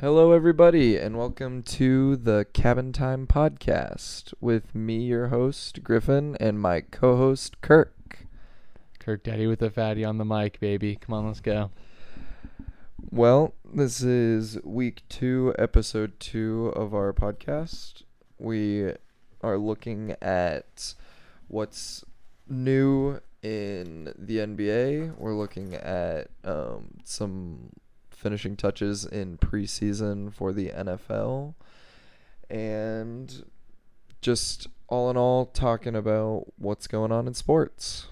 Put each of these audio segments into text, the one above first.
Hello, everybody, and welcome to the Cabin Time Podcast with me, your host, Griffin, and my co host, Kirk. Kirk Daddy with a fatty on the mic, baby. Come on, let's go. Well, this is week two, episode two of our podcast. We are looking at what's new in the NBA. We're looking at um, some finishing touches in preseason for the NFL. And just all in all, talking about what's going on in sports.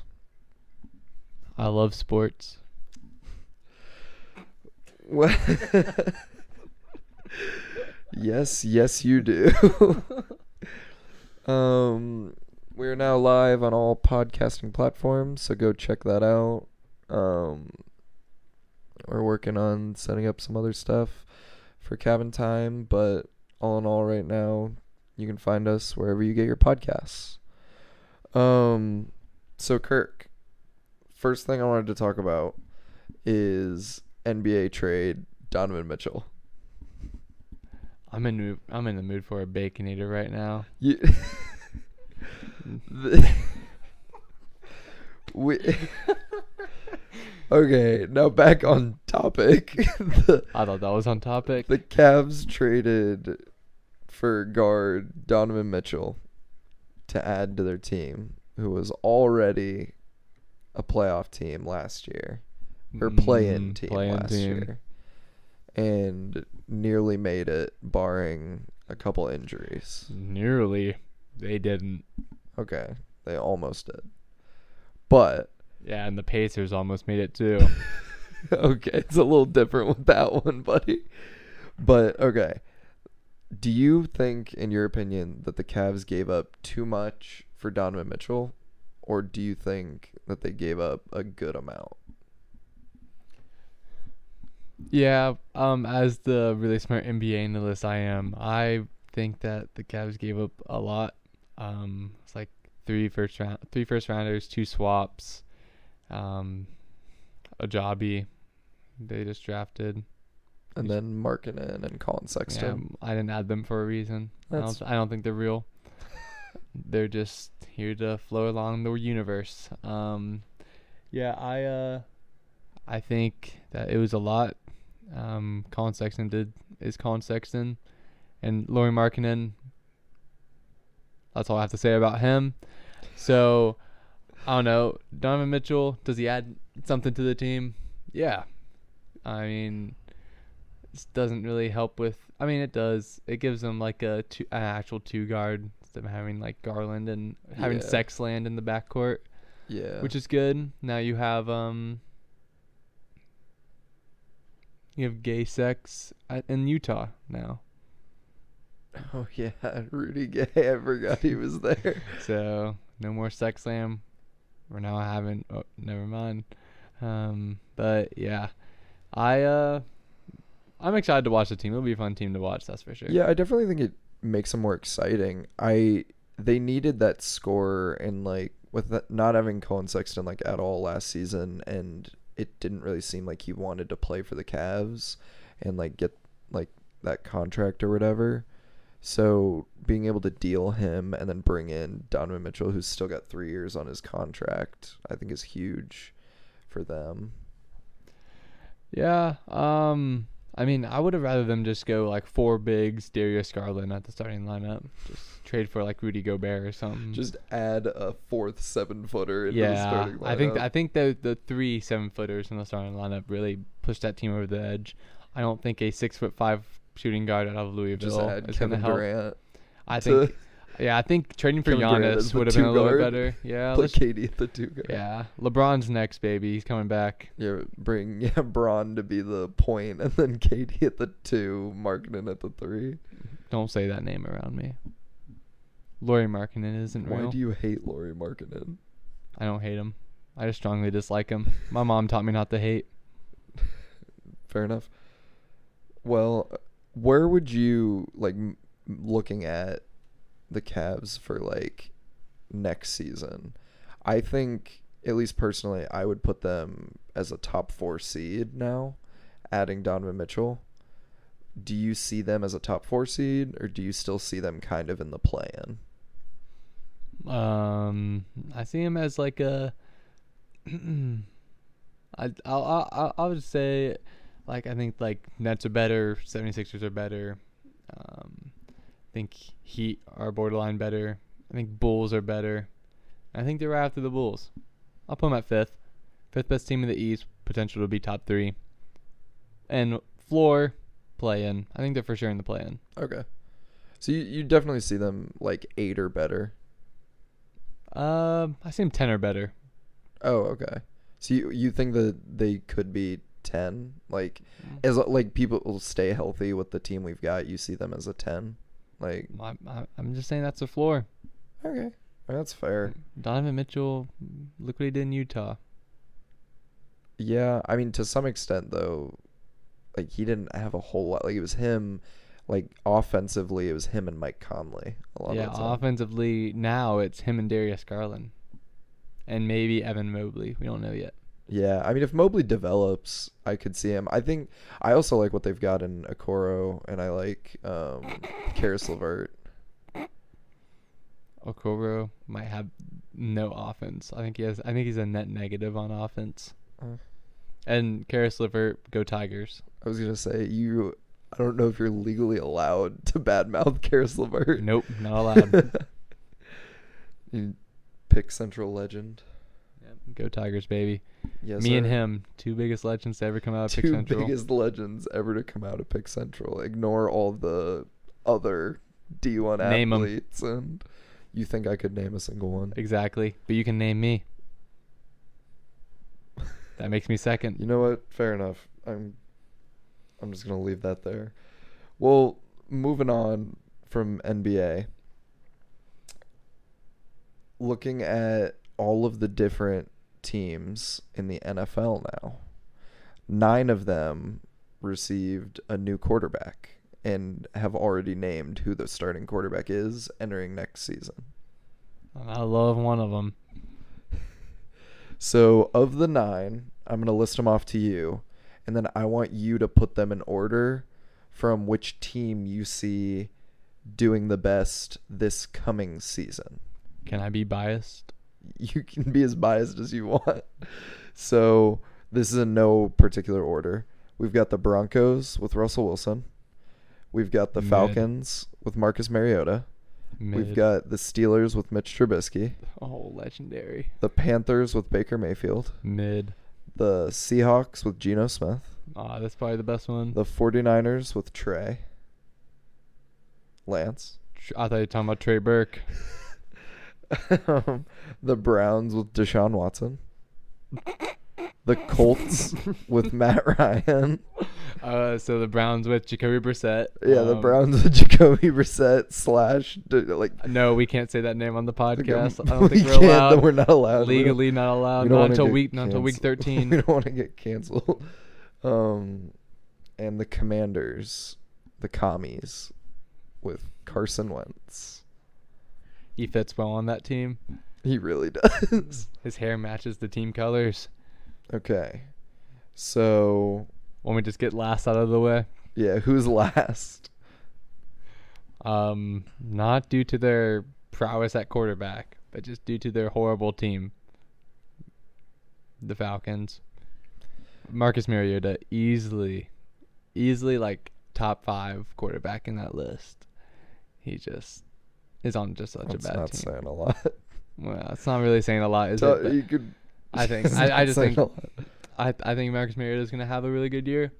I love sports. Yes, yes, you do. um, we're now live on all podcasting platforms, so go check that out. Um, we're working on setting up some other stuff for cabin time, but all in all, right now, you can find us wherever you get your podcasts. Um, so Kirk, first thing I wanted to talk about is NBA trade Donovan Mitchell. I'm in mood, I'm in the mood for a baconator right now. You, the, we, okay, now back on topic. the, I thought that was on topic. the Cavs traded for guard Donovan Mitchell to add to their team, who was already a playoff team last year. or play-in Mm, team play-in last team. year, and nearly made it, barring a couple injuries. Nearly, they didn't. Okay, they almost did, but Yeah, and the Pacers almost made it too. okay, it's a little different with that one, buddy. But okay, do you think, in your opinion, that the Cavs gave up too much for Donovan Mitchell, or do you think that they gave up a good amount? yeah, um, as the really smart NBA analyst I am, I think that the Cavs gave up a lot. Um, it's like three first round, three first rounders, two swaps, um, Agbaji. They just drafted. And then Markkanen and Colin Yeah, Sexton. I didn't add them for a reason. I don't, I don't think they're real. they're just here to flow along the universe. Um, yeah, I uh, I think that it was a lot. Um, Colin Sexton did is Colin Sexton, and Lauri Markkanen. That's all I have to say about him. So, I don't know. Donovan Mitchell, does he add something to the team? Yeah. I mean, this doesn't really help with. I mean, it does. It gives them like a two, an actual two guard instead of having like Garland and having Yeah. Sexland in the backcourt, Yeah. which is good. Now you have um. You have gay sex at, in Utah now, Oh yeah, Rudy Gay. I forgot he was there. so no more sex slam. now I haven't. Oh, never mind. Um, but yeah, I uh, I'm excited to watch the team. It'll be a fun team to watch. That's for sure. Yeah, I definitely think it makes them more exciting. I they needed that score and like with that, not having Colin Sexton like at all last season, and it didn't really seem like he wanted to play for the Cavs and like get like that contract or whatever. So being able to deal him and then bring in Donovan Mitchell, who's still got three years on his contract, I think is huge for them. Yeah. Um. I mean, I would have rather them just go like four bigs, Darius Garland at the starting lineup. Just trade for like Rudy Gobert or something. Just add a fourth seven footer into the yeah. starting lineup. I think I think the the three seven footers in the starting lineup really pushed that team over the edge. I don't think a six foot five shooting guard out of Louisville just add is going to Kevin help. Durant. I think. Yeah, I think trading for Kevin Giannis would have been a little bit guard. better. Yeah. Let's- Katie at the two guard. yeah. LeBron's next, baby. He's coming back. Yeah, bring yeah to be the point, and then Katie at the two, Markkanen at the three. Don't say that name around me. Lauri Markkanen isn't Why real. do you hate Lauri Markkanen? I don't hate him. I just strongly dislike him. My mom taught me not to hate. Fair enough. Well, where would you like looking at the Cavs for like next season? I think, at least personally, I would put them as a top four seed now, adding Donovan Mitchell. do you see them as a top four seed, or do you still see them kind of in the play-in? Um, I see him as like a. I I'll, I'll I would say, like I think like Nets are better, 76ers are better. Um, I think Heat are borderline better. I think Bulls are better. I think they're right after the Bulls. I'll put them at fifth, fifth best team in the East, potential to be top three. And floor, play in. I think they're for sure in the play in. Okay. So you, you definitely see them like eight or better. Um, I see them ten or better. Oh, okay. So you you think that they could be ten? Like mm. as like people will stay healthy with the team we've got, you see them as a ten? Like I, I'm just saying that's the floor. okay, that's fair. Mm. Donovan Mitchell, mm, look what he did in Utah. Yeah, I mean to some extent though, like he didn't have a whole lot. Like it was him, like offensively, it was him and Mike Conley a lot Yeah, of offensively now it's him and Darius Garland, and maybe Evan Mobley. We don't know yet. Yeah, I mean if Mobley develops, I could see him. I think I also like what they've got in Okoro, and I like um, Caris LeVert. Okoro might have no offense. I think he has. I think he's a net negative on offense. Uh. And Caris LeVert, go Tigers. I was gonna say you. I don't know if you're legally allowed to badmouth Caris LeVert. Nope, not allowed. you pick Central Legend. Go Tigers, baby. Yes, Me and him, two biggest legends to ever come out of Pick Two Central. biggest legends ever to come out of Pick Central. Ignore all the other D1 Name 'em. athletes, and you think I could name a single one? Exactly. But you can name me. That makes me second. You know what? Fair enough. I'm I'm just gonna leave that there. Well, moving on from NBA. Looking at all of the different teams in the NFL now, nine of them received a new quarterback and have already named who the starting quarterback is entering next season. I love one of them. So, of the nine, I'm going to list them off to you, and then I want you to put them in order from which team you see doing the best this coming season. Can I be biased? You can be as biased as you want. So, this is in no particular order. We've got the Broncos with Russell Wilson. We've got the Mid. Falcons with Marcus Mariota. We've got the Steelers with Mitch Trubisky. oh legendary. The Panthers with Baker Mayfield. Mid. The Seahawks with Geno Smith. Ah, that's probably the best one. The 49ers with Trey. Lance. I thought you were talking about Trey Burke. Um, the Browns with Deshaun Watson. The Colts with Matt Ryan. Uh, so the Browns with Jacoby Brissett. Yeah, the Um, Browns with Jacoby Brissett slash like. No, we can't say that name on the podcast. I don't think we we're can't, allowed. We're not allowed. Legally not allowed. we don't until week. Not until week thirteen. we don't want to get canceled. Um, and the Commanders, the commies, with Carson Wentz. He fits well on that team. He really does. His hair matches the team colors. Okay. So, Want me to just get last out of the way? yeah, who's last? Um, not due to their prowess at quarterback, but just due to their horrible team. The Falcons. Marcus Mariota easily, easily like top five quarterback in that list. He just is on just such That's a bad not team. saying a lot. Well, it's not really saying a lot, is it? But you could. I think- I- I just saying think- a lot. I I think Marcus Mariota is gonna have a really good year,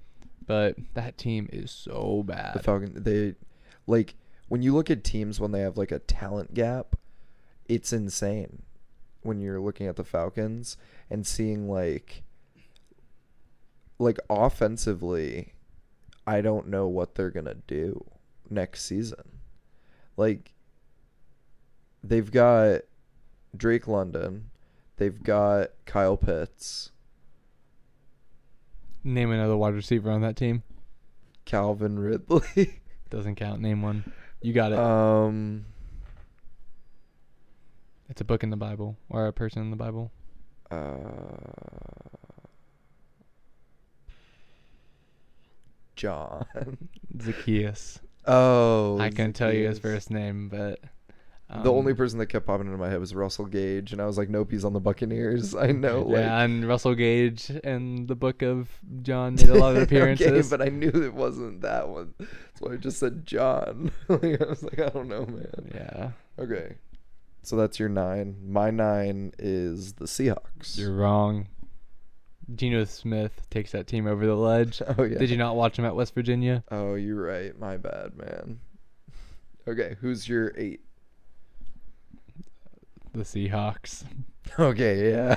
but that team is so bad. the Falcons. They like when you look at teams when they have like a talent gap, it's insane. When you're looking at the Falcons and seeing like like offensively, I don't know what they're gonna do next season. Like they've got Drake London, they've got Kyle Pitts, Name another wide receiver on that team. Calvin Ridley. Doesn't count. Name one. You got it. um it's a book in the Bible or a person in the Bible. uh John. Zacchaeus. Oh, I couldn't tell you his Zacchaeus. first name, but the only um, person that kept popping into my head was Russell Gage, and I was like, nope, he's on the Buccaneers. I know, like, yeah, and Russell Gage and the book of John made a lot of appearances. okay, but I knew it wasn't that one. So I just said John. like, I was like, I don't know, man. yeah, Okay, so that's your nine. My nine is the Seahawks. you're wrong. Geno Smith takes that team over the ledge. oh yeah. Did you not watch him at West Virginia? Oh, you're right. My bad, man. Okay, who's your eight? The Seahawks. Okay, yeah.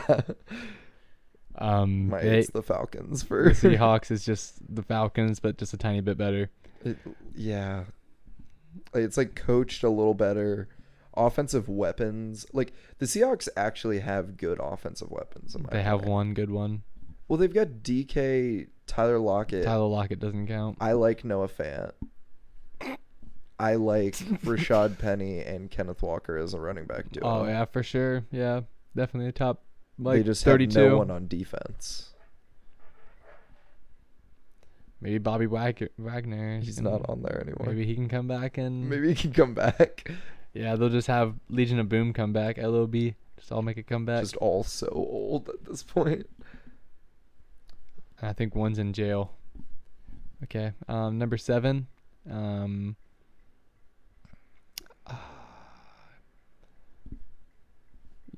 Um, My they, eight's the Falcons for the Seahawks is just the Falcons, but just a tiny bit better. It, yeah. It's like coached a little better. Offensive weapons. Like the Seahawks actually have good offensive weapons. In my They have opinion. one good one. Well, they've got DK, Tyler Lockett. Tyler Lockett doesn't count. I like Noah Fant. I like Rashad Penny and Kenneth Walker as a running back duo. Oh yeah, for sure. Yeah, definitely a top like they just 32. have no one on defense. Maybe Bobby Wag- Wagner. He's can- not on there anymore. Maybe he can come back and Maybe he can come back. yeah, they'll just have Legion of Boom come back. LOB just all make a comeback. Just all so old at this point. I think one's in jail. Okay. Um, number seven. Um,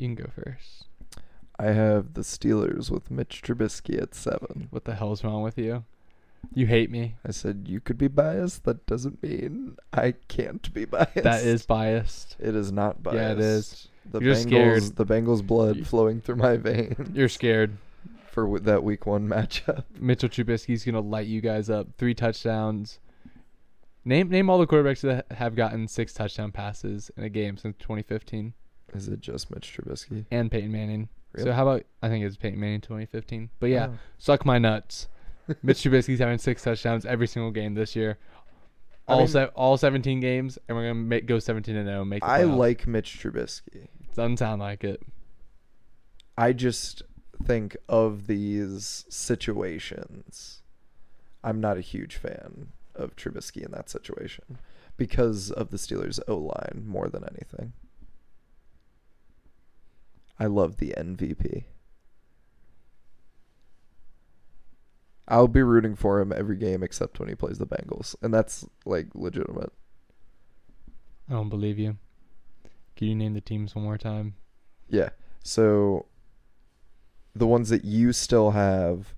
you can go first. I have the Steelers with Mitch Trubisky at seven. What the hell's wrong with you? You hate me. I said you could be biased. That doesn't mean I can't be biased. That is biased. It is not biased. Yeah, it is. The You're Bengals, scared. The Bengals blood You- flowing through my veins You're scared. for w- that Week One matchup. Mitchell Trubisky's gonna light you guys up. Three touchdowns. Name name all the quarterbacks that have gotten six touchdown passes in a game since 2015, Is it just Mitch Trubisky? and Peyton Manning. Really? So how about I think it's Peyton Manning 2015. But yeah, Oh. suck my nuts. Mitch Trubisky's having six touchdowns every single game this year. I All mean- se- all 17 games, and we're gonna make, go 17 and 0. Make. I like Mitch Trubisky. Doesn't sound like it. I just think of these situations. I'm not a huge fan of Trubisky in that situation because of the Steelers' O line more than anything. I love the MVP. I'll be rooting for him every game except when he plays the Bengals, and that's like legitimate. I don't believe you. Can you name the teams one more time? Yeah. So the ones that you still have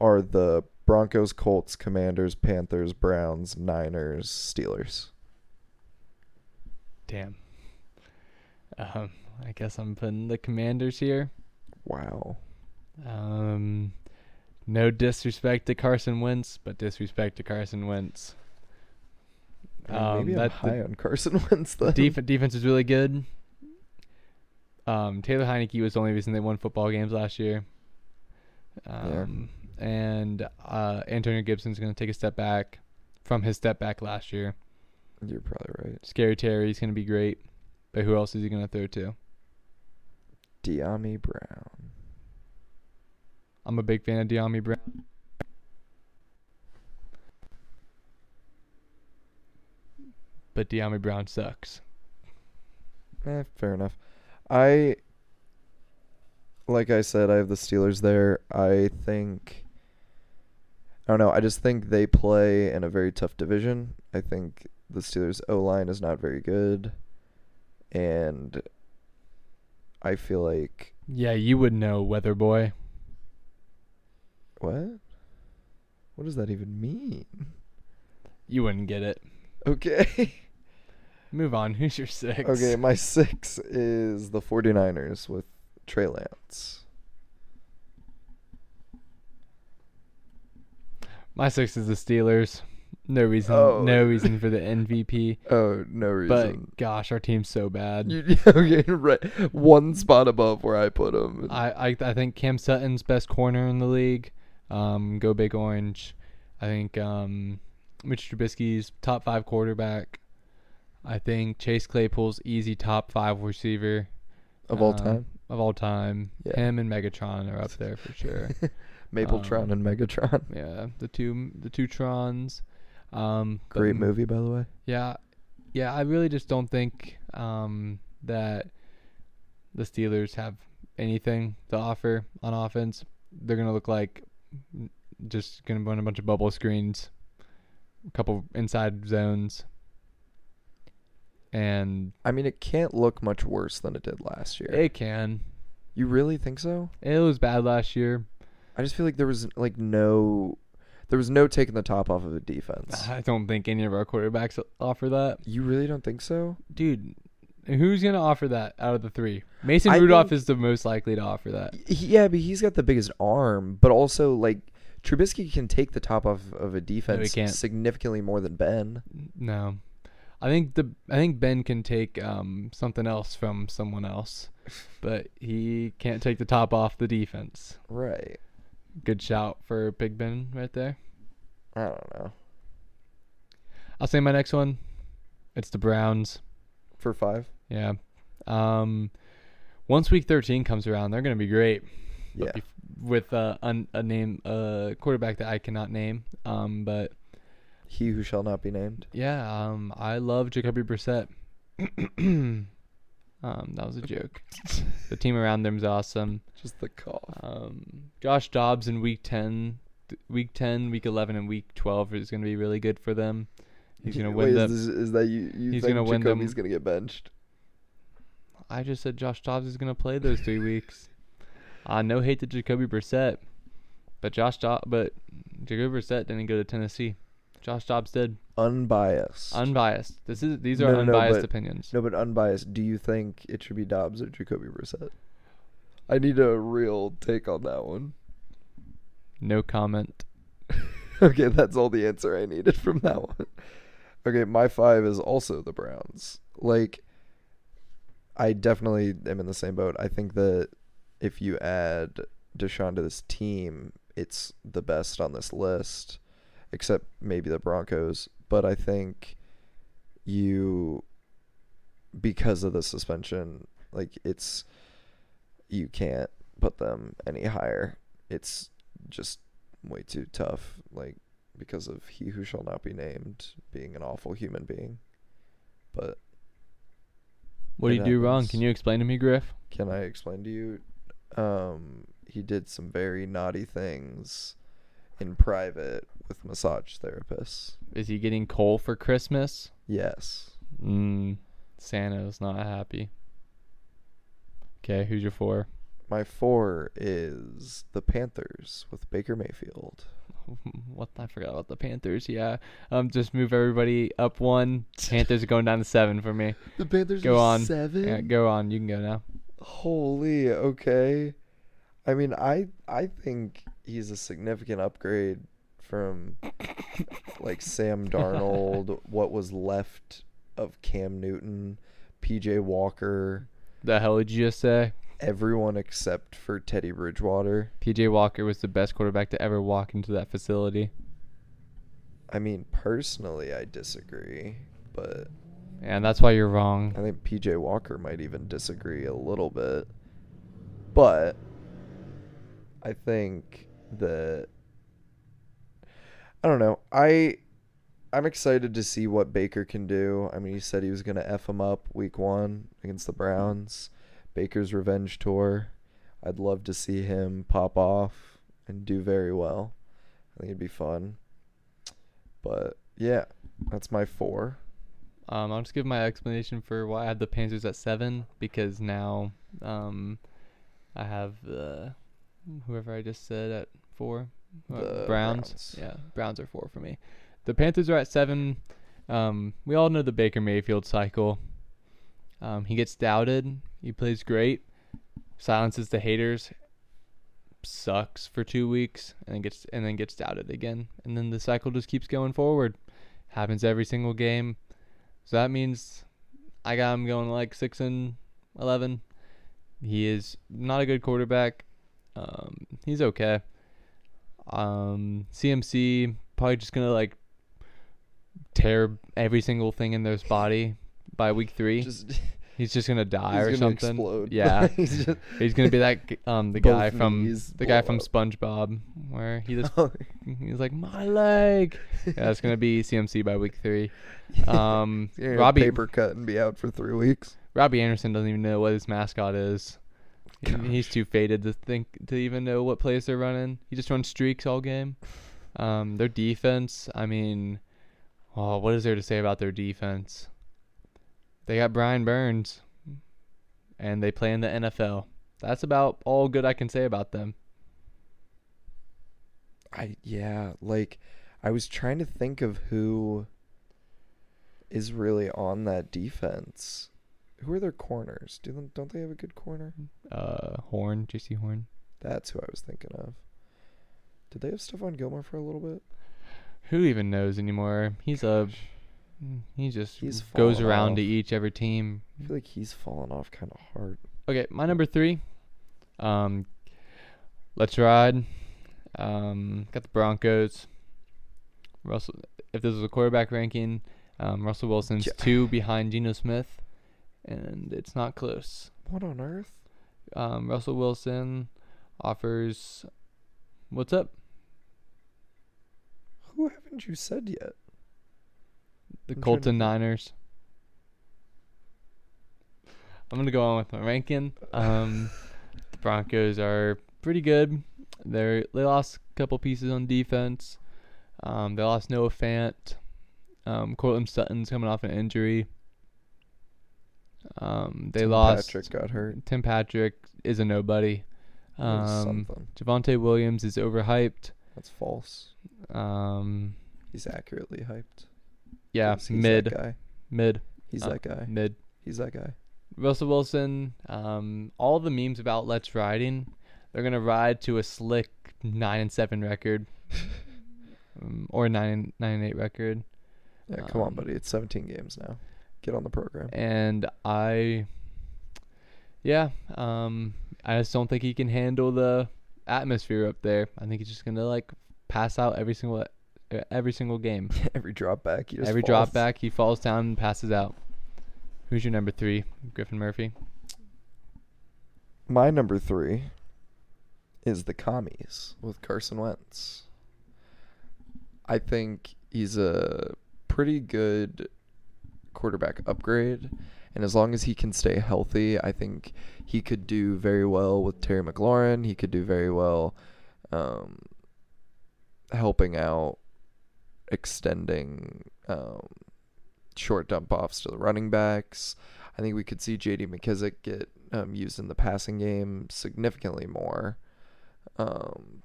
are the Broncos, Colts, Commanders, Panthers, Browns, Niners, Steelers. Damn. Um, I guess I'm putting the Commanders here. Wow. Um, no disrespect to Carson Wentz, but disrespect to Carson Wentz. Um, maybe I'm high on Carson Wentz then. Def- defense is really good. Um, Taylor Heinicke was the only reason they won football games last year. Um, and uh, Antonio Gibson's going to take a step back from his step back last year. You're probably right. Scary Terry's going to be great, but who else is he going to throw to? Dyami Brown. I'm a big fan of Dyami Brown. But Dyami Brown sucks. Eh, fair enough. I like I said, I have the Steelers there. I think I don't know, I just think they play in a very tough division. I think the Steelers O line is not very good. And I feel like Yeah, you would know, Weather Boy. what? What does that even mean? You wouldn't get it. Okay. Move on. Who's your six? okay, my 6 is the 49ers with Trey Lance. My six is the Steelers. No reason. Oh. No reason for the MVP. Oh, no reason. But gosh, our team's so bad. You, okay, right. One spot above where I put him. I, I I think Cam Sutton's best corner in the league. Um, go Big Orange. I think um, Mitch Trubisky's top five quarterback. I think Chase Claypool's easy top five receiver of all um, time. of all time. Yeah. Him and Megatron are up there for sure. Mapletron Um, and Megatron. Yeah, the two the two Trons. Um, Great m- movie, by the way. Yeah, yeah. I really just don't think um, that the Steelers have anything to offer on offense. They're gonna look like just gonna run a bunch of bubble screens, a couple inside zones, and I mean, it can't look much worse than it did last year. it can. you really think so? It was bad last year. I just feel like there was like no, there was no taking the top off of the defense. I don't think any of our quarterbacks offer that, You really don't think so? dude. Who's gonna offer that out of the three? Mason I Rudolph think- is the most likely to offer that. Yeah, but he's got the biggest arm, but also like Trubisky can take the top off of a defense can't. significantly more than Ben. No, I think the I think Ben can take um something else from someone else, but he can't take the top off the defense. Right. Good shout for Big Ben right there. I don't know. I'll say my next one. It's the Browns. For five? Yeah. Um, once week 13 comes around, they're gonna be great. Yeah. With uh, un- a name, a quarterback that I cannot name. Um, but He who shall not be named. yeah, um, I love Jacoby Brissett. um, that was a joke. the team around them is awesome. Just the cough. Um, Josh Dobbs in week 10, th- week 10, week 11, and week 12 is going to be really good for them. He's going to win is, them. this, is that you? You He's think gonna win them- Jacoby's gonna get benched? I just said Josh Dobbs is going to play those three weeks. Uh, no hate to Jacoby Brissett, but Josh Do- but Jacoby Brissett didn't go to Tennessee. Josh Dobbs did. Unbiased. Unbiased. This is these are no, no, unbiased but- opinions. no, but unbiased. Do you think it should be Dobbs or Jacoby Brissett? I need a real take on that one. No comment. okay, that's all the answer I needed from that one. Okay, my five is also the Browns. Like, I definitely am in the same boat. I think that if you add Deshaun to this team, it's the best on this list, except maybe the Broncos. But I think you, because of the suspension, like it's, you can't put them any higher. It's just way too tough. Like because of he who shall not be named being an awful human being. But What do It you do wrong? Can you explain to me, Griff? can I explain to you? Um, he did some very naughty things in private with massage therapists. Is he getting coal for Christmas? Yes. Mm, Santa's not happy. Okay, who's your four? My four is the Panthers with Baker Mayfield. What I forgot about the Panthers. Yeah, um, just move everybody up one. Panthers are going down to seven for me. The Panthers Go are on. seven. Yeah, go on. You can go now. Holy, okay. I mean, I I think he's a significant upgrade from like Sam Darnold, what was left of Cam Newton, PJ Walker, The hell did you just say? everyone except for Teddy Bridgewater. PJ Walker was the best quarterback to ever walk into that facility. I mean, personally, I disagree, but And that's why you're wrong. I think PJ Walker might even disagree a little bit. But I think that I don't know. I I'm excited to see what Baker can do. I mean, he said he was going to F him up week 1 against the Browns. Baker's revenge tour. I'd love to see him pop off and do very well. I think it'd be fun. But yeah, that's my 4. Um, I'll just give my explanation for why I had the Panthers at seven because now um, I have uh, whoever I just said at four. Uh, Browns. Browns. Yeah, Browns are four for me. The Panthers are at seven. Um, we all know the Baker Mayfield cycle. Um, he gets doubted. He plays great. Silences the haters. Sucks for two weeks and then gets and then gets doubted again. And then the cycle just keeps going forward. Happens every single game. So that means I got him going like six and eleven. He is not a good quarterback. Um, he's okay. Um, CMC probably just gonna like tear every single thing in their body by week three. Just He's just gonna die He's or gonna something. explode. Yeah. He's just He's gonna be that um the guy from the guy from. SpongeBob where he just he's like my leg. Yeah, it's gonna be CMC by week three. Um, Robbie paper cut and be out for three weeks. Robbie Anderson doesn't even know what his mascot is. He- He's too faded to think to even know what plays they're running. He just runs streaks all game. Um, their defense, I mean, oh, what is there to say about their defense? They got Brian Burns, and they play in the NFL. That's about all good I can say about them. I yeah, like I was trying to think of who is really on that defense. Who are their corners? Do them don't they have a good corner? Uh, Horn, Jaycee Horn. That's who I was thinking of. Did they have Stephon Gilmore for a little bit? Who even knows anymore? He's a he just He's goes around to each every team. I feel like he's fallen off kind of hard. Okay, my number three. Um, let's ride. Um, got the Broncos. Russell. If this was a quarterback ranking, um, Russell Wilson's Yeah. two behind Geno Smith, and it's not close. What on earth? Um, Russell Wilson offers. What's up? Who haven't you said yet? The I'm trying to Colts and. Niners. I'm gonna go on with my ranking. Um, the Broncos are pretty good. They they lost a couple pieces on defense. Um, they lost Noah Fant. Um, Courtland Sutton's coming off an injury. Um, they Tim lost Patrick got hurt. Tim Patrick is a nobody. Um. Javonte Williams is overhyped. That's false. Um, He's accurately hyped. Yeah, he's mid, That guy. mid, He's Uh, that guy. mid. He's that guy. Russell Wilson, um, all the memes about Let's Riding, they're gonna ride to a slick nine and seven record, um, or nine nine and eight record, Yeah, come on, Um, buddy. It's 17 games now. Get on the program. and I, yeah, um, I just don't think he can handle the atmosphere up there. I think he's just gonna like pass out every single every single game. Every drop back, he just every falls. drop back, he falls down and passes out. Who's your number three? Griffin Murphy. My number three is the commies with Carson Wentz. I think he's a pretty good quarterback upgrade. And as long as he can stay healthy, I think he could do very well with Terry McLaurin. He could do very well um, helping out, extending um, short dump offs to the running backs. I think we could see J.D. McKissick get um, used in the passing game significantly more. Um,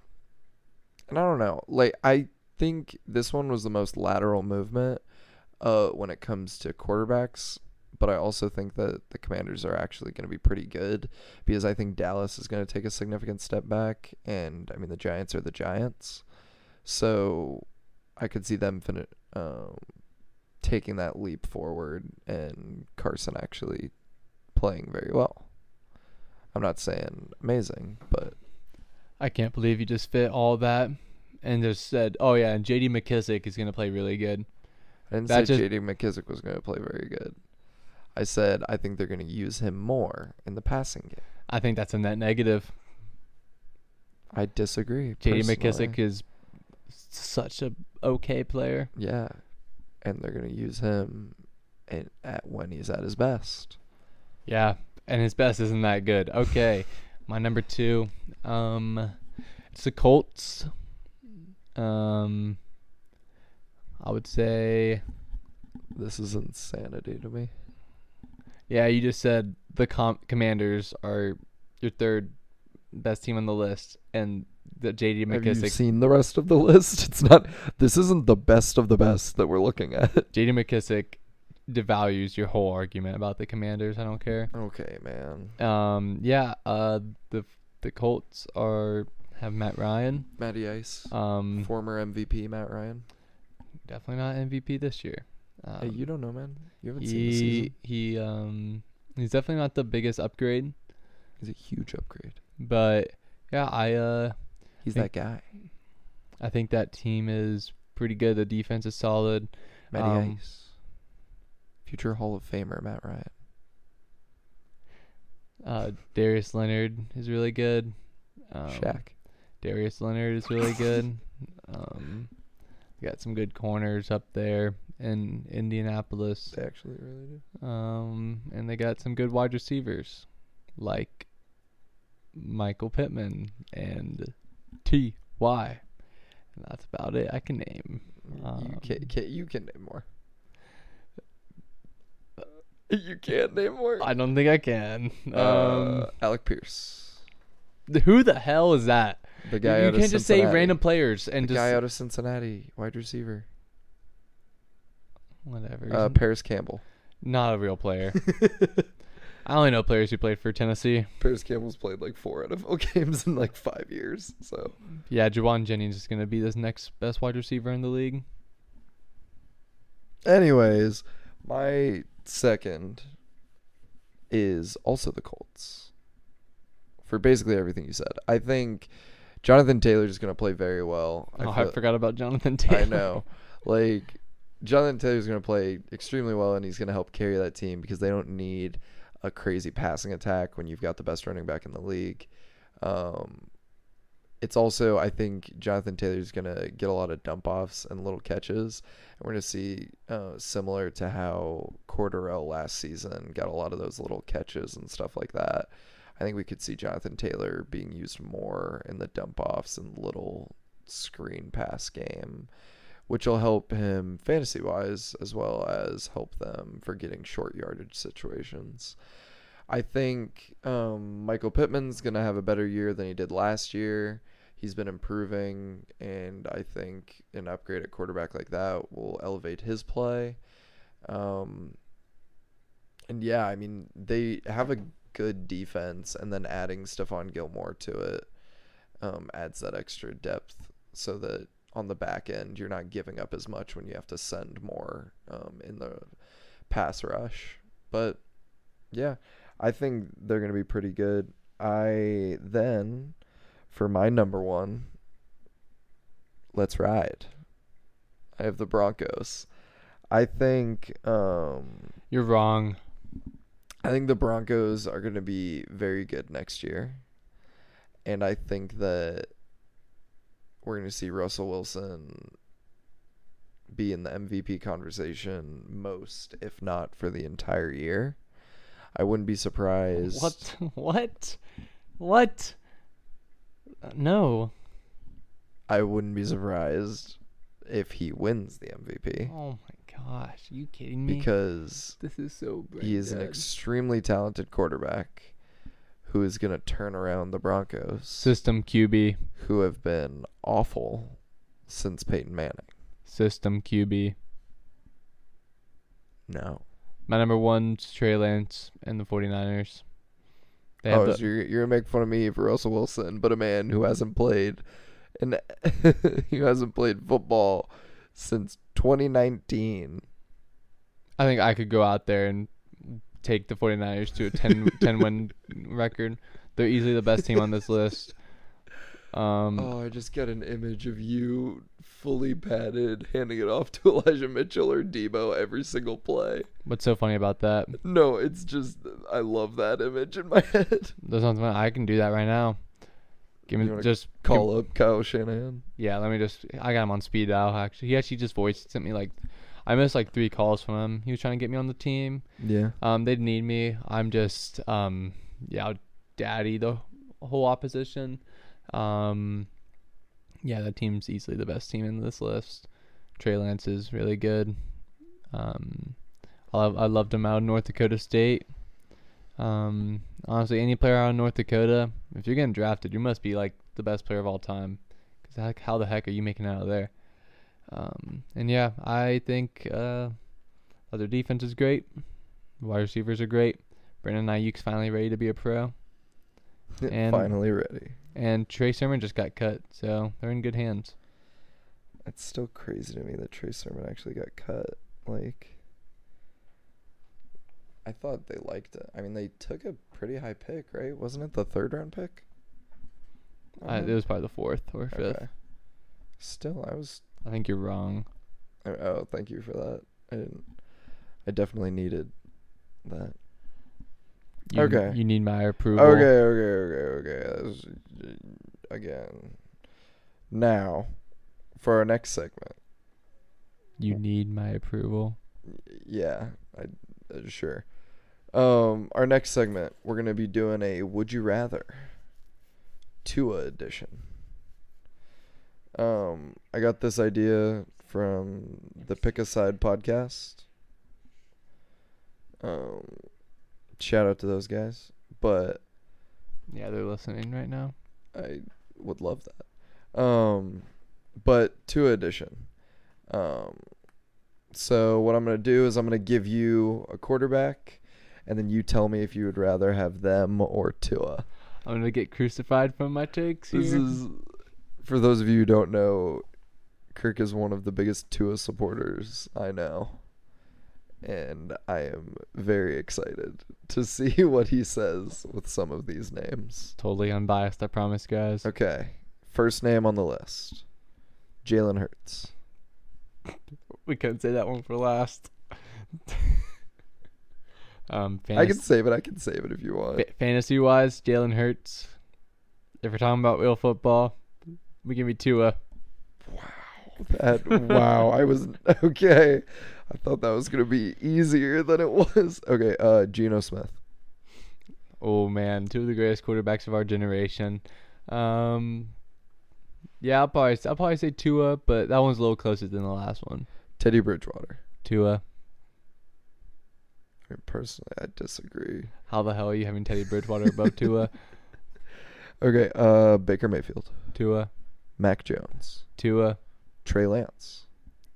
and I don't know, like I think this one was the most lateral movement uh, when it comes to quarterbacks. But I also think that the Commanders are actually going to be pretty good because I think Dallas is going to take a significant step back, and I mean the Giants are the Giants, so I could see them fin- um, taking that leap forward and Carson actually playing very well. I'm not saying amazing, but I can't believe you just fit all that and just said, "Oh yeah, and J.D. McKissick is gonna play really good." I didn't That say just- J.D. McKissick was going to play very good. I said I think they're going to use him more in the passing game. I think that's a net negative. I disagree. J.D. personally. McKissick is such a okay player. Yeah, and they're going to use him in, at when he's at his best. Yeah, and his best isn't that good. Okay, my number two, um, it's the Colts. Um, I would say, This is insanity to me. yeah, you just said the com- Commanders are your third best team on the list, and the J.D. McKissick. Have you seen the rest of the list? It's not. This isn't the best of the best that we're looking at. J.D. McKissick devalues your whole argument about the Commanders. I don't care. Okay, man. Um, yeah, uh, the the Colts are have Matt Ryan. Matty Ice, Um, former MVP Matt Ryan. Definitely not MVP this year. Um, hey, you don't know, man. You haven't seen the he season. he um he's definitely not the biggest upgrade, He's a huge upgrade. but yeah, I uh He's Think- that guy. I think that team is pretty good. The defense is solid. Matty um, Ice. Future Hall of Famer Matt Ryan. Uh, Darius Leonard is really good. Um, Shaq. Darius Leonard is really good. Um, got some good corners up there in Indianapolis. They actually really do. Um, and they got some good wide receivers like Michael Pittman and T Y. And that's about it I can name. you Um, can, can you can name more. You can't name more. I don't think I can. Um, uh, Alec Pierce, who the hell is that? The guy you can't just say random players and the just guy out of Cincinnati, wide receiver. whatever. Uh, Parris Campbell. not a real player. I only know players who played for Tennessee. Parris Campbell's played like four NFL games in like five years. So Yeah, Jauan Jennings is gonna be this next best wide receiver in the league. Anyways, my second is also the Colts. For basically everything you said. I think Jonathan Taylor is going to play very well. oh, I forgot about Jonathan Taylor. I know. Like Jonathan Taylor's going to play extremely well and he's going to help carry that team because they don't need a crazy passing attack when you've got the best running back in the league. Um it's also I think Jonathan Taylor's going to get a lot of dump offs and little catches. And we're going to see uh, similar to how Cordarrelle last season got a lot of those little catches and stuff like that. I think we could see Jonathan Taylor being used more in the dump offs and little screen pass game, which will help him fantasy wise as well as help them for getting short yardage situations. I think um, Michael Pittman's going to have a better year than he did last year. He's been improving, and I think an upgrade at quarterback like that will elevate his play. Um, and yeah, I mean, they have a good defense, and then adding Stephon Gilmore to it um, adds that extra depth so that on the back end, you're not giving up as much when you have to send more um, in the pass rush. But yeah, I think they're going to be pretty good. I then, for my number one, let's ride. I have the Broncos. I think um, You're wrong. I think the Broncos are going to be very good next year. And I think that we're going to see Russell Wilson be in the MVP conversation most, if not for the entire year. I wouldn't be surprised. What? What? What? Uh, No. I wouldn't be surprised if he wins the MVP Oh my gosh, are you kidding me? because this is so brain he is an dead. extremely talented quarterback who is going to turn around the Broncos. system QB. who have been awful since Peyton Manning. System QB. No. My number one's Trey Lance and the 49ers. They oh, have so you're you're gonna make fun of me for Russell Wilson, but a man who hasn't played and who hasn't played football since 2019. I think I could go out there and take the 49ers to a 10, 10 win record. They're easily the best team on this list. Um, Oh, I just got an image of you fully padded, handing it off to Elijah Mitchell or Deebo every single play. What's so funny about that? No, it's just I love that image in my head. There's something I can do that right now. Give me just Call up Kyle Shanahan. Yeah, let me just. I got him on speed dial. Actually, he actually just voice sent me like, I missed like three calls from him. He was trying to get me on the team. Yeah. Um, they'd need me. I'm just um, yeah, daddy the whole opposition. Um, yeah, that team's easily the best team in this list. Trey Lance is really good. Um, I love I loved him out of North Dakota State. Um, honestly, any player out of North Dakota, if you're getting drafted, you must be like the best player of all time. Cause how the heck are you making out of there? Um, and yeah, I think uh, their defense is great. Wide receivers are great. Brandon Aiyuk's finally ready to be a pro, And- Finally ready. and Trey Sermon just got cut, so they're in good hands. It's still crazy to me that Trey Sermon actually got cut. Like, I thought they liked it. I mean, they took a pretty high pick, right? Wasn't it the third round pick? I, it was probably the fourth or fifth. Okay. Still, I was. I think you're wrong. Oh, oh, thank you for that. I didn't. I definitely needed that. You, Okay. You need my approval. Okay, okay, okay, okay. That's- uh, Again. Now, for our next segment. You need my approval. Yeah, I uh, sure. Um, our next segment, we're gonna be doing a "Would You Rather" Tua edition. Um, I got this idea from the Pick a Side podcast. Um, shout out to those guys, but Yeah, they're listening right now. I would love that. Um, but Tua edition. Um, so what I'm gonna do is I'm gonna give you a quarterback, and then you tell me if you would rather have them or Tua. I'm gonna get crucified from my takes here. This is for those of you who don't know. Kirk is one of the biggest Tua supporters I know, and I am very excited to see what he says with some of these names. totally unbiased. I promise, guys. Okay, first name on the list, Jalen Hurts. We couldn't say that one for last. um, I can save it. I can save it if you want. fa- fantasy wise, Jalen Hurts. If we're talking about real football, we give me Tua. Wow, that wow, I was okay. I thought that was gonna be easier than it was. Okay, uh, Geno Smith. Oh man, two of the greatest quarterbacks of our generation. Um, yeah, I'll probably I'll probably say Tua, but that one's a little closer than the last one. Teddy Bridgewater. Tua. Mean, personally, I disagree. How the hell are you having Teddy Bridgewater above Tua? Okay, uh, Baker Mayfield, Tua. Mac Jones, Tua. Trey Lance.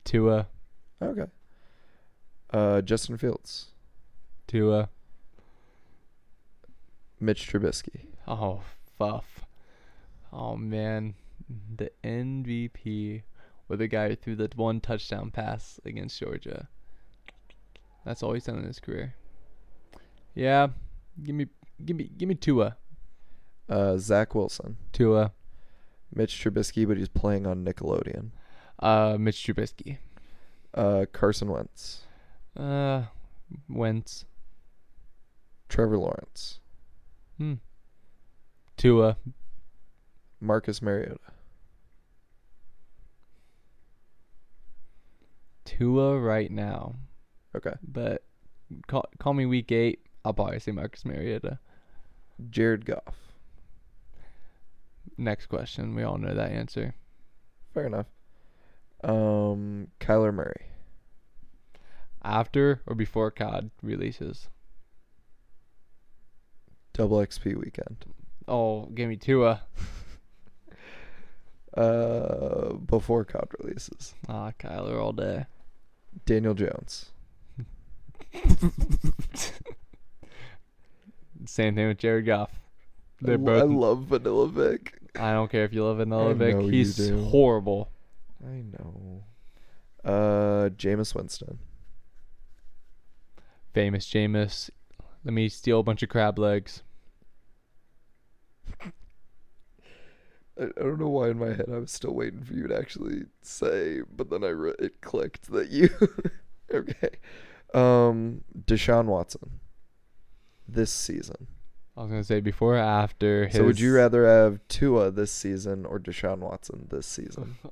Tua. Okay. Uh, Justin Fields, Tua. Mitch Trubisky, Oh, fuff. Oh man, the MVP with the guy who threw the one touchdown pass against Georgia. That's all he's done in his career. Yeah, give me, give me, give me Tua. uh, Zach Wilson, Tua. Mitch Trubisky, but he's playing on Nickelodeon. Uh, Mitch Trubisky. Uh, Carson Wentz, Uh, Wentz. Trevor Lawrence, Hmm. Tua. Marcus Mariota. Tua right now, Okay. but call call me week eight. I'll probably say Marcus Mariota. Jared Goff. Next question. We all know that answer. Fair enough. Um, Kyler Murray. After or before COD releases? Double XP weekend. Oh, give me Tua. Uh, before COD releases. Ah, Kyler all day. Daniel Jones. Same thing with Jared Goff. I, They're I both. love Vanilla Vic. I don't care if you love Vanilla I Vic. know you He's do. horrible. I know. Uh, Jameis Winston. Famous Jameis. Let me steal a bunch of crab legs. I, I don't know why in my head I was still waiting for you to actually say, but then I re- it clicked that you. okay. Um, Deshaun Watson. This season. I was gonna say before or after. His... So would you rather have Tua this season or Deshaun Watson this season?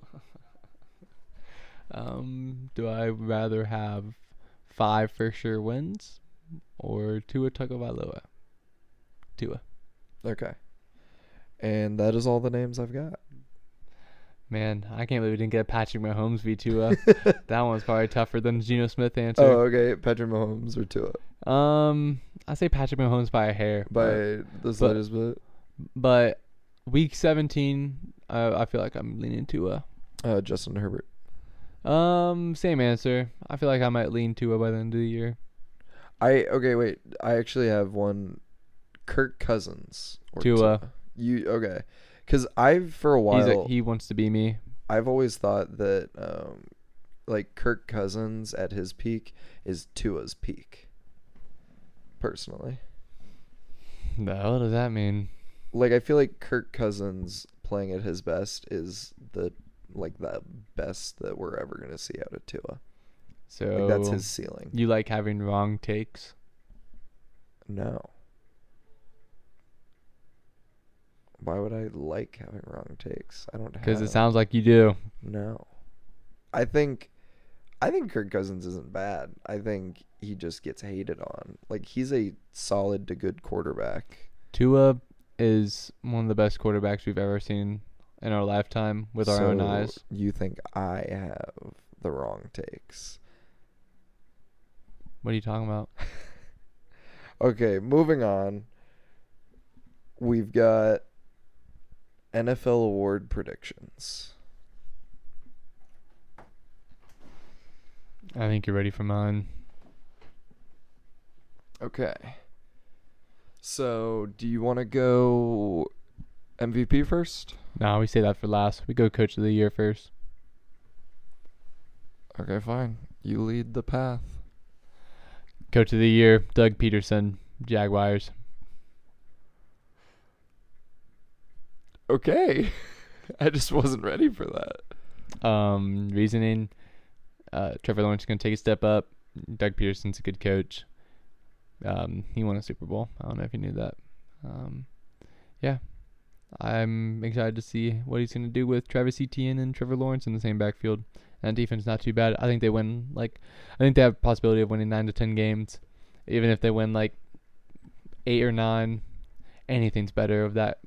Um, do I rather have five for sure wins or Tua Tagovailoa? Tua. okay. And that is all the names I've got. Man, I can't believe we didn't get Patrick Mahomes v Tua. that one's probably tougher than Geno Smith answer. Oh, okay. Patrick Mahomes or Tua Um, I say Patrick Mahomes by a hair. by but, the slightest bit. but week 17, uh, I feel like I'm leaning Tua. Uh, Justin Herbert. Um, same answer. I feel like I might lean Tua by the end of the year. I okay. Wait. I actually have one. Kirk Cousins or Tua. You okay? Because I've for a while a, he wants to be me. I've always thought that um, like Kirk Cousins at his peak is Tua's peak. Personally, The hell does that mean? like I feel like Kirk Cousins playing at his best is the like the best that we're ever gonna see out of Tua. So Like that's his ceiling. You like having wrong takes? No, Why would I like having wrong takes? I don't Because it sounds like you do. no. I think, I think Kirk Cousins isn't bad. I think he just gets hated on. Like he's a solid to good quarterback. Tua is one of the best quarterbacks we've ever seen in our lifetime with our own eyes. You think I have the wrong takes? What are you talking about? Okay, moving on. We've got NFL award predictions. I think you're ready for mine. Okay. So, do you want to go MVP first? No, we say that for last. We go coach of the year first. Okay, fine. You lead the path. Coach of the year, Doug Pederson, Jaguars. Okay. I just wasn't ready for that. Um, reasoning, uh, Trevor Lawrence is going to take a step up. Doug Pederson's a good coach. Um, he won a Super Bowl. I don't know if you knew that. Um, yeah, I'm excited to see what he's going to do with Travis Etienne and Trevor Lawrence in the same backfield. And defense not too bad. I think they win like I think they have possibility of winning nine to ten games, even if they win like eight or nine. Anything's better of that.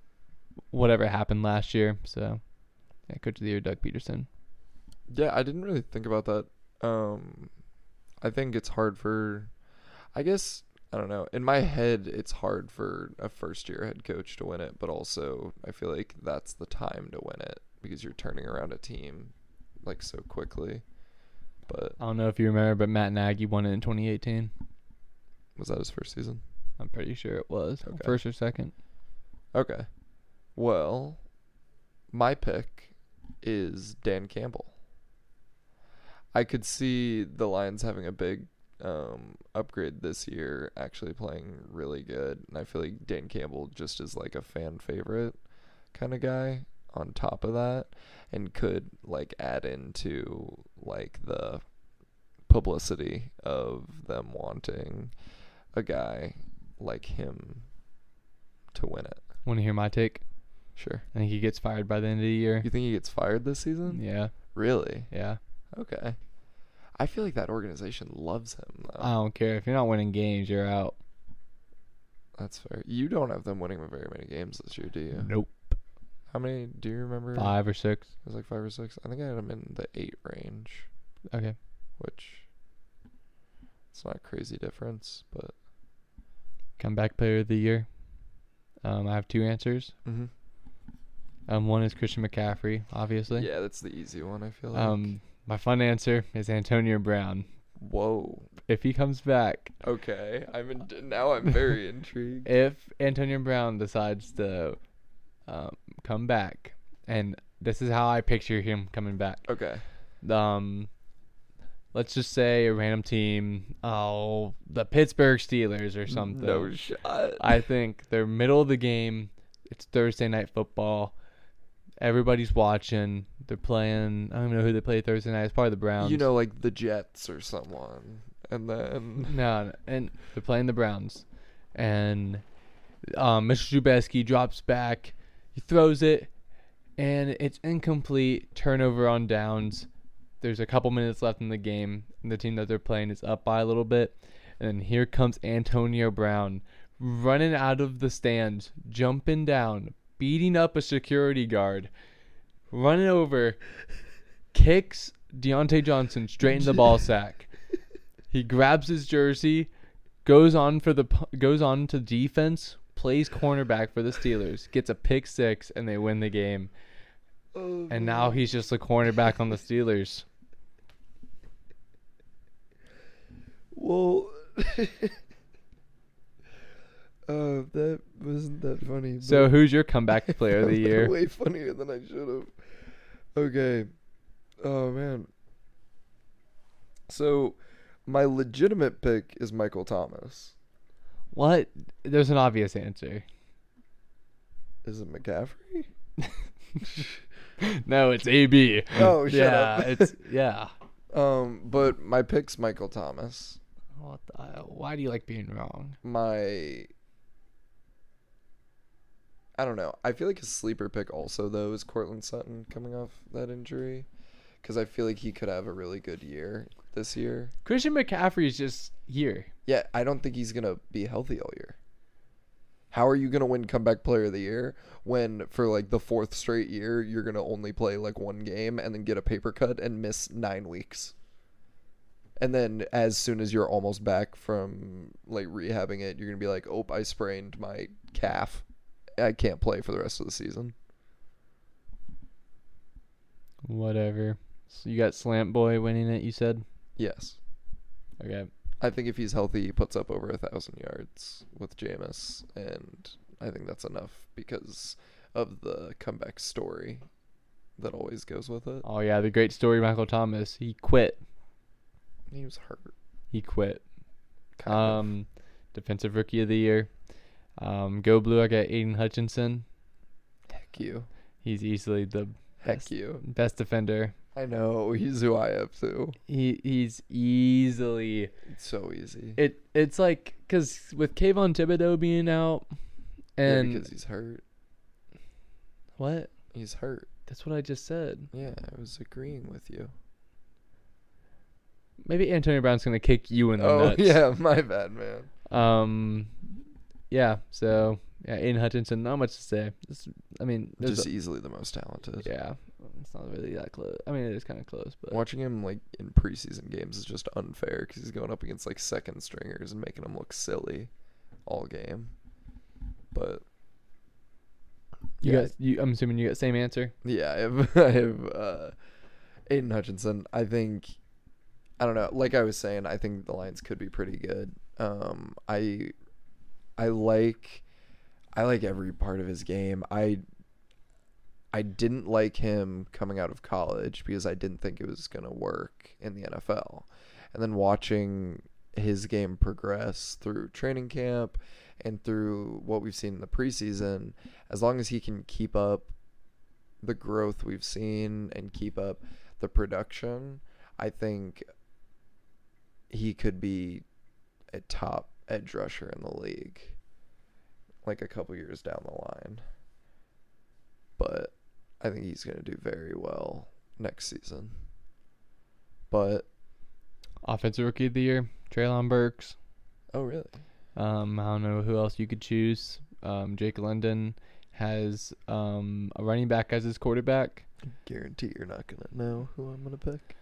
Whatever happened last year. So, yeah, coach of the year, Doug Pederson. Yeah, I didn't really think about that. Um I think it's hard for I guess I don't know. In my head it's hard for a first year head coach to win it, but also I feel like that's the time to win it because you're turning around a team like so quickly. But I don't know if you remember, but Matt Nagy won it in 2018. was that his first season? I'm pretty sure it was Okay. first or second. Okay. Well, my pick is Dan Campbell. I could see the Lions having a big um, upgrade this year, actually playing really good. And I feel like Dan Campbell just is like a fan favorite kind of guy on top of that and could like add into like the publicity of them wanting a guy like him to win it. Want to hear my take? Sure. I think he gets fired by the end of the year. You think he gets fired this season? Yeah, Really? yeah. Okay. I feel like that organization loves him though. I don't care if you're not winning games, you're out. That's fair. You don't have them winning very many games this year, do you? Nope. How many do you remember? Five or six. It was like five or six. I think I had them in the eight range, Okay. which it's not a crazy difference, but Comeback player of the year. Um, I have two answers. mm-hmm. Um, one is Christian McCaffrey, obviously. yeah, that's the easy one. I feel like. Um, my fun answer is Antonio Brown. Whoa. If he comes back, Okay. I'm in. Now I'm very intrigued. if Antonio Brown decides to um, come back, and this is how I picture him coming back. Okay. Um, let's just say a random team, oh, the Pittsburgh Steelers or something. No shot. I think they're middle of the game. It's Thursday night football. Everybody's watching. They're playing. I don't even know who they play Thursday night. It's probably the Browns. You know, like the Jets or someone, and then No, no, and they're playing the Browns, and um, Mr. Trubisky drops back, he throws it, and it's incomplete. Turnover on downs. There's a couple minutes left in the game, and the team that they're playing is up by a little bit, and here comes Antonio Brown, running out of the stands, jumping down, beating up a security guard, running over, kicks Diontae Johnson straight in the ball sack. He grabs his jersey, goes on for the goes on to defense, plays cornerback for the Steelers, gets a pick six, and they win the game. Oh, and now he's just a cornerback on the Steelers. Well, uh, that wasn't that funny. So who's your comeback player of the year? Way funnier than I should have. Okay. Oh man. So, my legitimate pick is Michael Thomas. What? There's an obvious answer. Is it McCaffrey? No, it's AB. Oh, shut yeah, up. it's yeah. Um, but my pick's Michael Thomas. What the, why do you like being wrong? My I don't know. I feel like his sleeper pick also though is Courtland Sutton coming off that injury, because I feel like he could have a really good year this year. Christian McCaffrey is just here. Yeah, I don't think he's gonna be healthy all year. How are you gonna win comeback player of the year when for like the fourth straight year you're gonna only play like one game and then get a paper cut and miss nine weeks? And then as soon as you're almost back from like rehabbing it, you're gonna be like, Oh, I sprained my calf. I can't play for the rest of the season. Whatever. So you got Slant Boy winning it. You said. Yes. Okay. I think if he's healthy, he puts up over a thousand yards with Jameis, and I think that's enough because of the comeback story that always goes with it. Oh yeah, the great story. Michael Thomas. He quit. He was hurt. He quit. Kind of. Um, defensive rookie of the year. Um, go blue. I got Aidan Hutchinson. Heck you. He's easily the Heck best, you. best defender. I know he's who I have too. He he's easily It's so easy. it. It's like because with Kayvon Thibodeaux being out, yeah, and because he's hurt. what? He's hurt. That's what I just said. Yeah, I was agreeing with you. Maybe Antonio Brown's gonna kick you in the Oh nuts. yeah, my bad, man. Um, yeah. So yeah, Aidan Hutchinson. Not much to say. It's, I mean, Just a- easily the most talented. yeah. It's not really that close. I mean, it is kind of close, but Watching him like in preseason games is just unfair because he's going up against like second stringers and making them look silly all game. But you yeah, got. You, I'm assuming you got same answer. yeah, I have I have uh, Aidan Hutchinson. I think I don't know. Like I was saying, I think the Lions could be pretty good. Um, I I like I like every part of his game. I I didn't like him coming out of college because I didn't think it was going to work in the NFL. And then watching his game progress through training camp and through what we've seen in the preseason, as long as he can keep up the growth we've seen and keep up the production, I think he could be a top edge rusher in the league like a couple years down the line. But I think he's going to do very well next season. But Offensive rookie of the year, Treylon Burks. oh really? Um, I don't know who else you could choose. Um, Drake London has um a running back as his quarterback. Guarantee you're not going to know who I'm going to pick.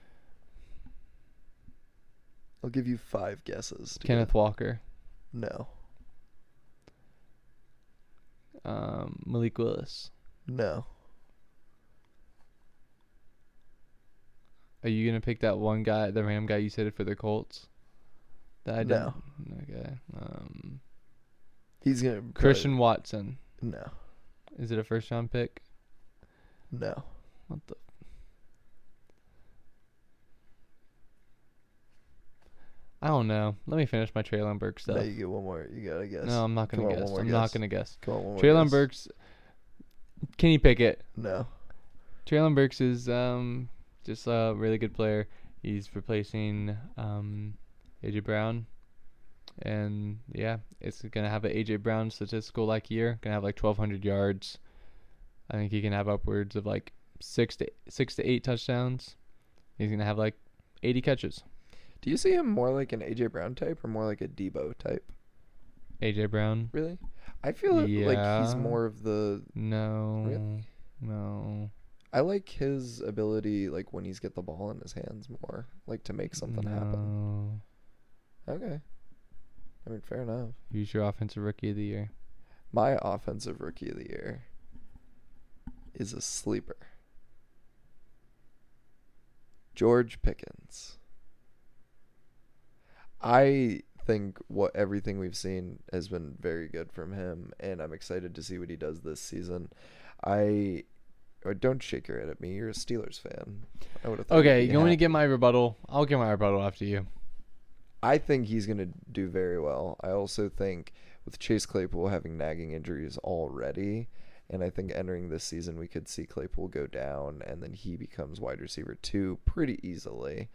I'll give you 5 guesses. Kenneth Walker. No. Um, Malik Willis. No. Are you gonna pick that one guy, the Ram guy you said it for the Colts? That I No. Okay. Um, He's going to Christian Watson. No. Is it a first round pick? No. What the? I don't know. Let me finish my Treylon Burks stuff. No, you get one more. You got to guess. No, I'm not gonna Come on, guess. one more I'm not guess. gonna guess. Come on, one more Treylon guess. Burks. Can you pick it? No. Treylon Burks is um just a really good player. He's replacing um AJ Brown. And yeah, it's gonna have an AJ Brown statistical like year. Gonna have like 1,200 yards. I think he can have upwards of like six to six to eight touchdowns. He's gonna have like 80 catches. Do you see him more like an AJ Brown type or more like a Deebo type? AJ Brown? Really? I feel like he's more of the. No. Really? No. I like his ability, like when he's get the ball in his hands more, like to make something happen. Okay. I mean, fair enough. Who's your offensive rookie of the year? My offensive rookie of the year is a sleeper. George Pickens. I think what everything we've seen has been very good from him, and I'm excited to see what he does this season. I or don't shake your head at me. You're a Steelers fan. I would have. Okay, you want me to get my rebuttal? I'll get my rebuttal after you. I think he's going to do very well. I also think with Chase Claypool having nagging injuries already, and I think entering this season we could see Claypool go down and then he becomes wide receiver two pretty easily.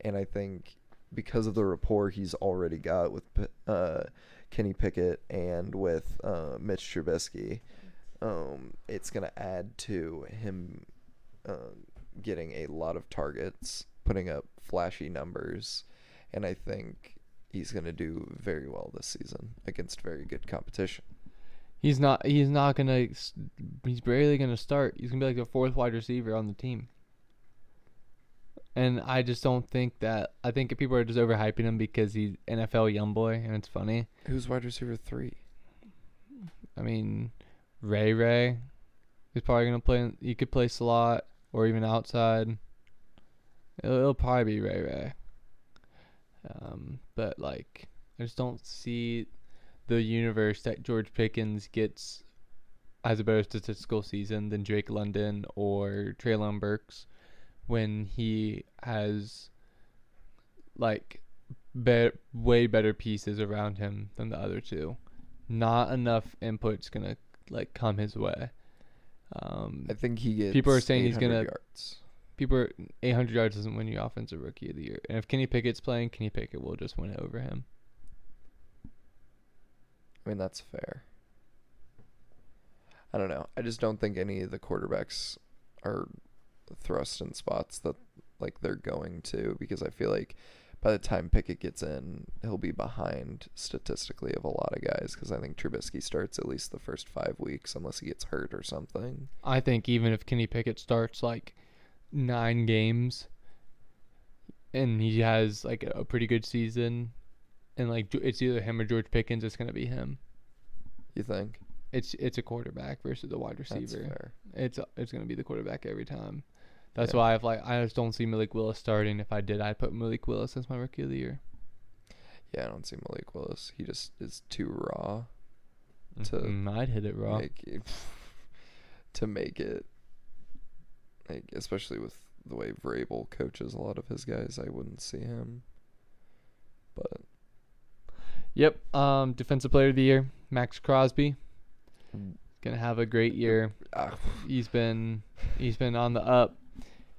And I think because of the rapport he's already got with uh, Kenny Pickett and with uh, Mitch Trubisky, um, it's gonna add to him uh, getting a lot of targets, putting up flashy numbers, and I think he's gonna do very well this season against very good competition. He's not. He's not gonna. He's barely gonna start. He's gonna be like the fourth wide receiver on the team. And I just don't think that. I think people are just overhyping him because he's NFL young boy, and it's funny. Who's wide receiver three? I mean, Ray Ray is probably gonna play. He could play slot or even outside. It'll, it'll probably be Ray Ray. Um, but like, I just don't see the universe that George Pickens gets has a better statistical season than Drake London or Treylon Burks when he has like be- way better pieces around him than the other two. Not enough input's gonna like come his way. Um, I think he gets. People are saying he's gonna- yards. people are 800 yards doesn't win you offensive rookie of the year. And if Kenny Pickett's playing, Kenny Pickett will just win it over him. I mean, that's fair. I don't know. I just don't think any of the quarterbacks are thrust in spots that like they're going to because I feel like by the time Pickett gets in, he'll be behind statistically of a lot of guys because I think Trubisky starts at least the first five weeks unless he gets hurt or something. I think even if Kenny Pickett starts like nine games and he has like a pretty good season and like it's either him or George Pickens, it's gonna be him. You think? It's it's a quarterback versus a wide receiver. It's it's gonna be the quarterback every time. That's Yeah. why I've like I just don't see Malik Willis starting. If I did, I'd put Malik Willis as my rookie of the year. Yeah, I don't see Malik Willis. He just is too raw to Mm, I'd hit it raw. make it, to make it like especially with the way Vrabel coaches a lot of his guys, I wouldn't see him. But Yep. Um, defensive player of the year, Maxx Crosby, gonna have a great year. ah, He's been he's been on the up,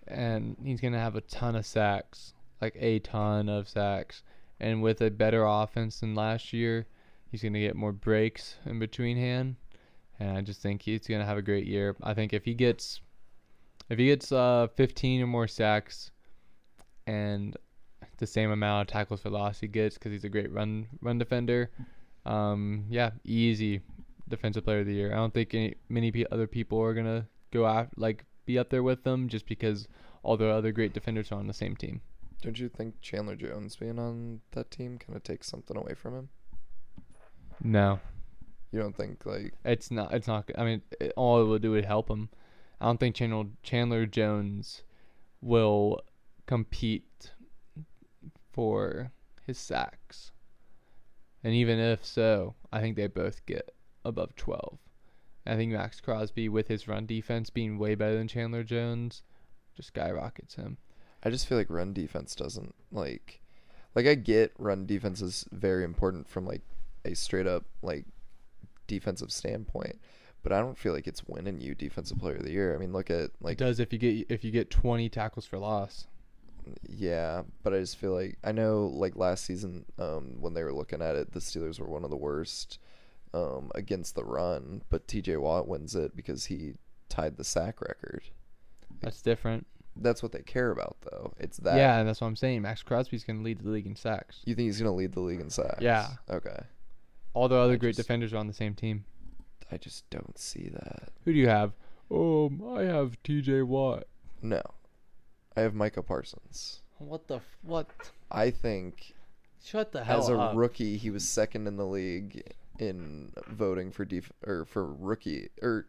and he's gonna have a ton of sacks, like a ton of sacks. And with a better offense than last year, he's gonna get more breaks in between hand. And I just think he's gonna have a great year. I think if he gets if he gets uh 15 or more sacks, and the same amount of tackles for loss he gets because he's a great run run defender, um, yeah, easy defensive player of the year. I don't think any, many pe- other people are gonna go out like be up there with them just because all the other great defenders are on the same team. don't you think Chandler Jones being on that team kind of takes something away from him? No, You don't think like it's not. It's not. I mean, it, all it will do is help him. I don't think Chandler Chandler Jones will compete for his sacks. And even if so, I think they both get above 12. I think Maxx Crosby, with his run defense being way better than Chandler Jones, just skyrockets him. I just feel like run defense doesn't like like I get run defense is very important from like a straight up like defensive standpoint, but I don't feel like it's winning you defensive player of the year. I mean, look at it like does if you get if you get 20 tackles for loss. yeah, but I just feel like I know like last season um when they were looking at it, the Steelers were one of the worst um against the run, but TJ Watt wins it because he tied the sack record. That's different. That's what they care about though. It's that Yeah, and that's what I'm saying. Maxx Crosby's going to lead the league in sacks. You think he's gonna lead the league in sacks? Yeah. Okay. All the other I great just- defenders are on the same team. I just don't see that. Who do you have? Um, I have TJ Watt. No. I have Micah Parsons. What the f- what? I think Shut the hell as a up. rookie he was second in the league in voting for def- or for rookie or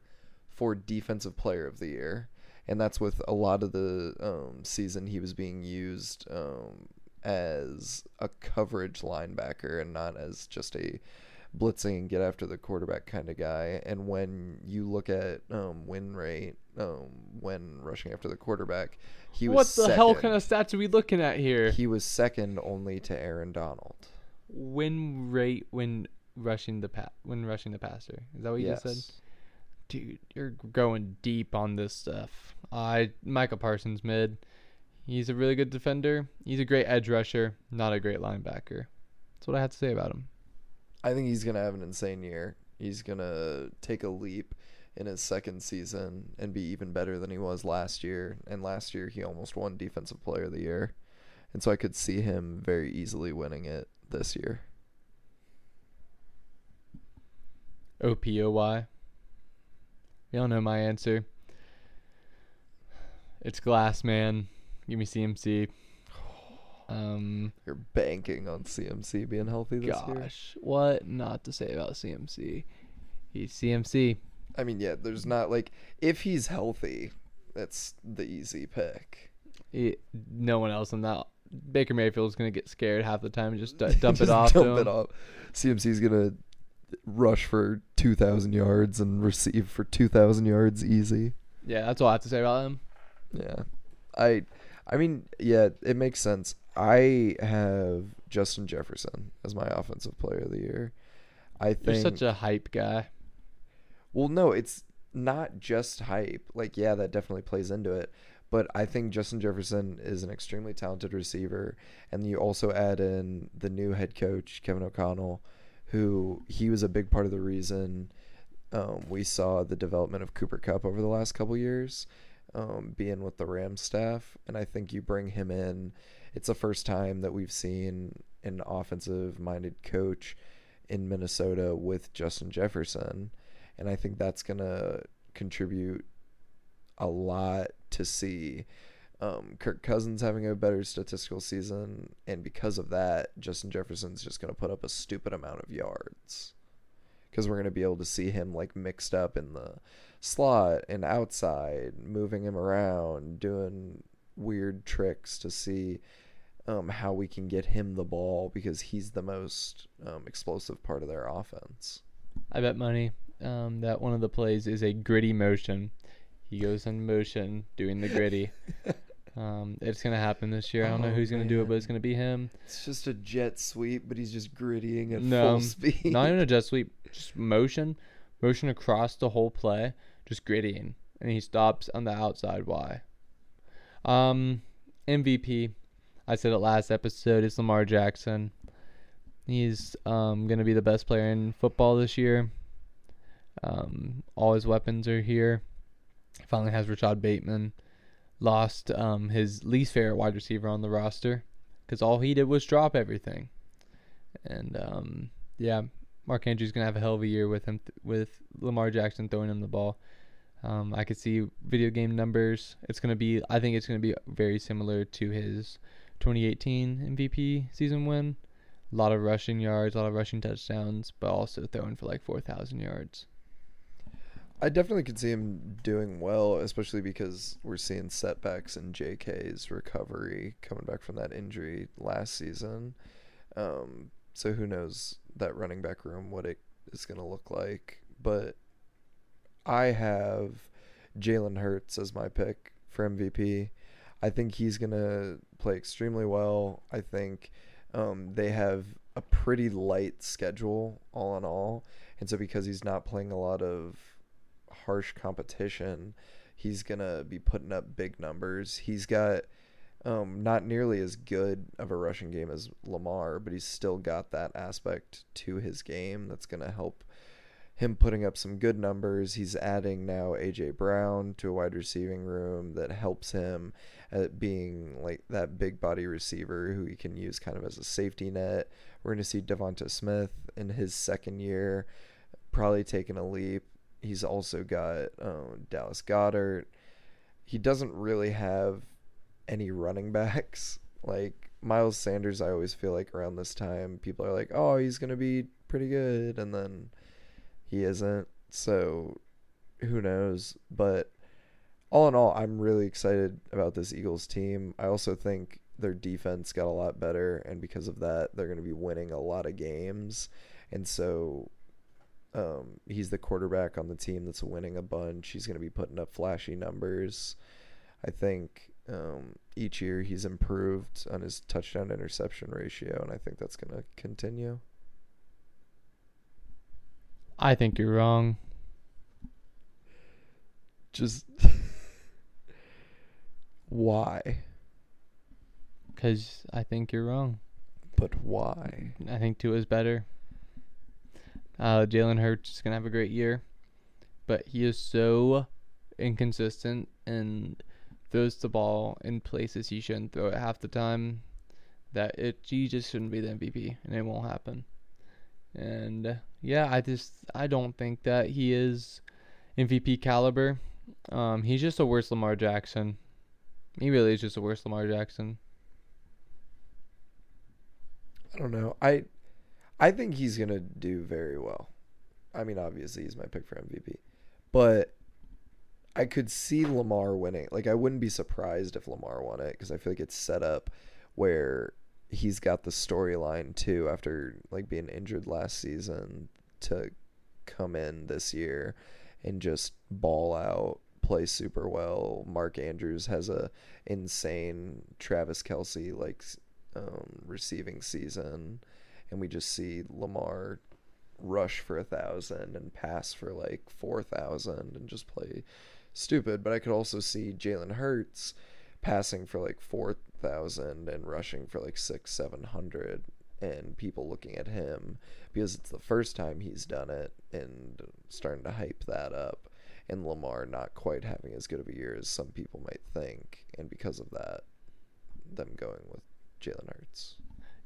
for defensive player of the year. And that's with a lot of the um, season he was being used um, as a coverage linebacker and not as just a blitzing and get after the quarterback kind of guy. And when you look at um, win rate um, when rushing after the quarterback, he what was the hell kind of stats are we looking at here? He was second only to Aaron Donald. Win rate when rushing the pa- when rushing the passer. Is that what you yes. just said? Dude, you're going deep on this stuff. I Michael Parsons mid. He's a really good defender. He's a great edge rusher, not a great linebacker. That's what I have to say about him. I think he's gonna have an insane year. He's gonna take a leap in his second season and be even better than he was last year. And last year he almost won Defensive Player of the Year. And so I could see him very easily winning it this year. O P O Y. Y'all know my answer. It's Glass Man. Give me CMC. Um, You're banking on CMC being healthy this year. gosh, what not to say about CMC? He's CMC. I mean, yeah, there's not like if he's healthy, that's the easy pick. He, no one else in that. Baker Mayfield's gonna get scared half the time and just d- dump Just it off. to Dump it off. CMC's gonna rush for two thousand yards and receive for two thousand yards easy. Yeah, that's all I have to say about him. Yeah, I, I mean, yeah, it makes sense. I have Justin Jefferson as my offensive player of the year. I think You're such a hype guy. Well, no, it's not just hype. Like, yeah, that definitely plays into it. But I think Justin Jefferson is an extremely talented receiver. And you also add in the new head coach, Kevin O'Connell, who he was a big part of the reason um, we saw the development of Cooper Kupp over the last couple years, um, being with the Rams staff. And I think you bring him in. It's the first time that we've seen an offensive minded coach in Minnesota with Justin Jefferson and I think that's gonna contribute a lot to see um, Kirk Cousins having a better statistical season, and because of that, Justin Jefferson's just gonna put up a stupid amount of yards because we're gonna be able to see him like mixed up in the slot and outside, moving him around, doing weird tricks to see. Um, how we can get him the ball because he's the most um, explosive part of their offense. I bet money um, that one of the plays is a gritty motion. He goes in motion doing the gritty. um, it's gonna happen this year. I don't know Oh, who's gonna do it, but it's gonna be him. It's just a jet sweep, but he's just grittying at No, full speed. Not even a jet sweep, just motion, motion across the whole play, just grittying, and he stops on the outside. Why? Um, MVP. I said it last episode. It's Lamar Jackson. He's um gonna be the best player in football this year. Um, all his weapons are here. Finally has Rashod Bateman. Lost um his least favorite wide receiver on the roster, because all he did was drop everything. And um, yeah, Mark Andrews gonna have a hell of a year with him th- with Lamar Jackson throwing him the ball. Um, I could see video game numbers. It's gonna be. I think it's gonna be very similar to his 2018 MVP season win. A lot of rushing yards, a lot of rushing touchdowns, but also throwing for like 4,000 yards. I definitely could see him doing well, especially because we're seeing setbacks in JK's recovery coming back from that injury last season. Um, so who knows that running back room what it is going to look like. But I have Jalen Hurts as my pick for MVP. I think he's going to play extremely well. I think um, they have a pretty light schedule, all in all. And so because he's not playing a lot of harsh competition, he's going to be putting up big numbers. He's got um, not nearly as good of a rushing game as Lamar, but he's still got that aspect to his game that's going to help him putting up some good numbers. He's adding now AJ Brown to a wide receiving room that helps him at being like that big body receiver who he can use kind of as a safety net. We're going to see DeVonta Smith in his second year probably taking a leap. He's also got um, Dallas Goedert. He doesn't really have any running backs. Like Miles Sanders, I always feel like around this time, people are like, oh, he's going to be pretty good. And then he isn't. So who knows? But all in all, I'm really excited about this Eagles team. I also think their defense got a lot better. And because of that, they're going to be winning a lot of games. And so um, he's the quarterback on the team that's winning a bunch. He's going to be putting up flashy numbers. I think um, each year he's improved on his touchdown interception ratio, and I think that's going to continue. I think you're wrong. Just why? Because I think you're wrong. But why? I think Tua is better. Uh, Jalen Hurts is gonna have a great year. but he is so inconsistent and throws the ball in places he shouldn't throw it half the time that it he just shouldn't be the MVP and it won't happen. And yeah, I just I don't think that he is MVP caliber. Um, he's just a worse Lamar Jackson. He really is just a worse Lamar Jackson. I don't know. I I think he's gonna do very well. I mean, obviously he's my pick for MVP, but I could see Lamar winning. Like I wouldn't be surprised if Lamar won it because I feel like it's set up where he's got the storyline too after like being injured last season to come in this year and just ball out, play super well. Mark Andrews has a insane Travis Kelce like um, receiving season, and we just see Lamar rush for a thousand and pass for like four thousand and just play stupid. But I could also see Jalen Hurts passing for like four thousand and rushing for like six, seven hundred, and people looking at him because it's the first time he's done it and starting to hype that up. And Lamar not quite having as good of a year as some people might think, and because of that, them going with Jalen Hurts.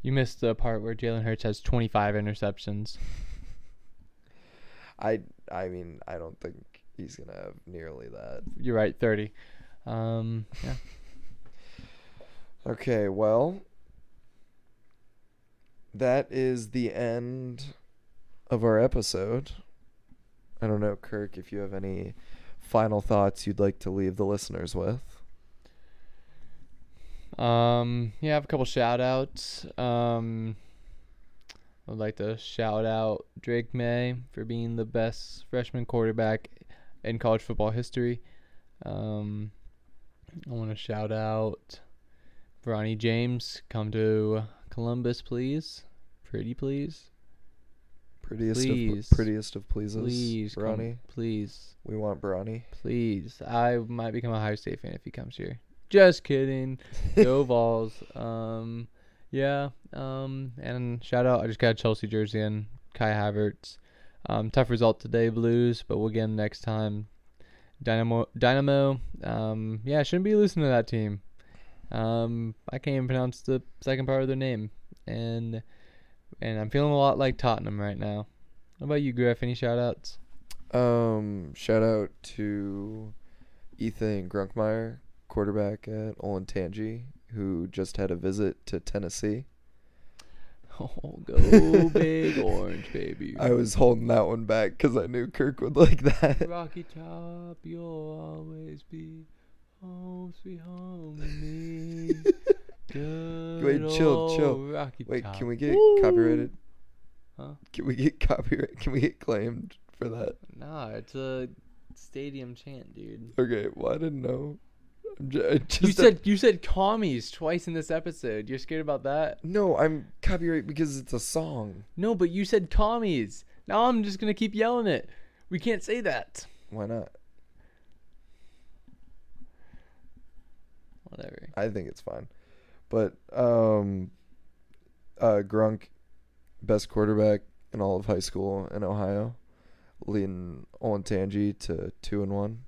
You missed the part where Jalen Hurts has 25 interceptions. I I mean I don't think he's gonna have nearly that. You're right, 30. Um, yeah. Okay, well, that is the end of our episode. I don't know, Kirk, if you have any final thoughts you'd like to leave the listeners with. Um, yeah, I have a couple shout outs. Um, I'd like to shout out Drake Maye for being the best freshman quarterback in college football history. Um, I want to shout out Bronny James. Come to Columbus, please. Pretty please. Prettiest Please. of prettiest of pleases, Please, come- Bronny. please. We want Bronny. Please. I might become a Ohio State fan if he comes here. Just kidding. Go Vols. Um, yeah. Um, and shout out. I just got a Chelsea jersey in. Kai Havertz. Um, tough result today, Blues, but we'll get 'em next time. Dynamo. Dynamo. Um, yeah, shouldn't be losing to that team. Um, I can't even pronounce the second part of their name, and and I'm feeling a lot like Tottenham right now. How about you, Griff? Any shout outs? Um, shout out to Ethan Grunkemeyer, quarterback at Olentangy, who just had a visit to Tennessee. Oh, go big orange, baby. I was holding that one back because I knew Kirk would like that. Rocky Top, you'll always be home, sweet home with me. Good Wait, chill, chill. Rocky Wait, Top. can we get Woo! copyrighted? Huh? Can we get copyright? Can we get claimed for that? Nah, it's a stadium chant, dude. Okay, well I didn't know. I'm ju- I just You said you said commies twice in this episode. You're scared about that? no. I'm copyright because it's a song. No, but you said commies. Now I'm just gonna keep yelling it. We can't say that. Why not? Whatever. I think it's fine. But um, uh, Grunk, best quarterback in all of high school in Ohio, leading Olentangy to two and one.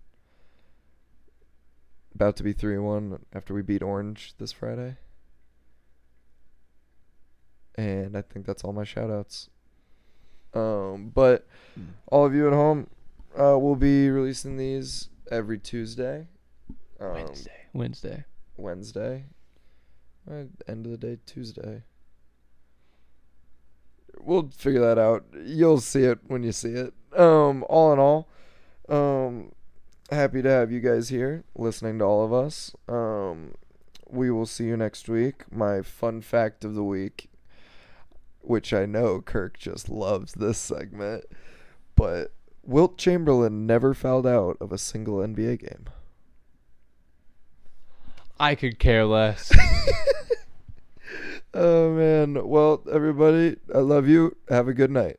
About to be three and one after we beat Orange this Friday. And I think that's all my shout outs. Um, but all of you at home, uh, we'll be releasing these every Tuesday. Um, Wednesday. Wednesday. Wednesday. Uh, end of the day, Tuesday. We'll figure that out. You'll see it when you see it. Um, all in all, um, happy to have you guys here listening to all of us. Um, we will see you next week. My fun fact of the week, which I know Kirk just loves this segment, but Wilt Chamberlain never fouled out of a single NBA game. I could care less. Oh man. Well, everybody, I love you. Have a good night.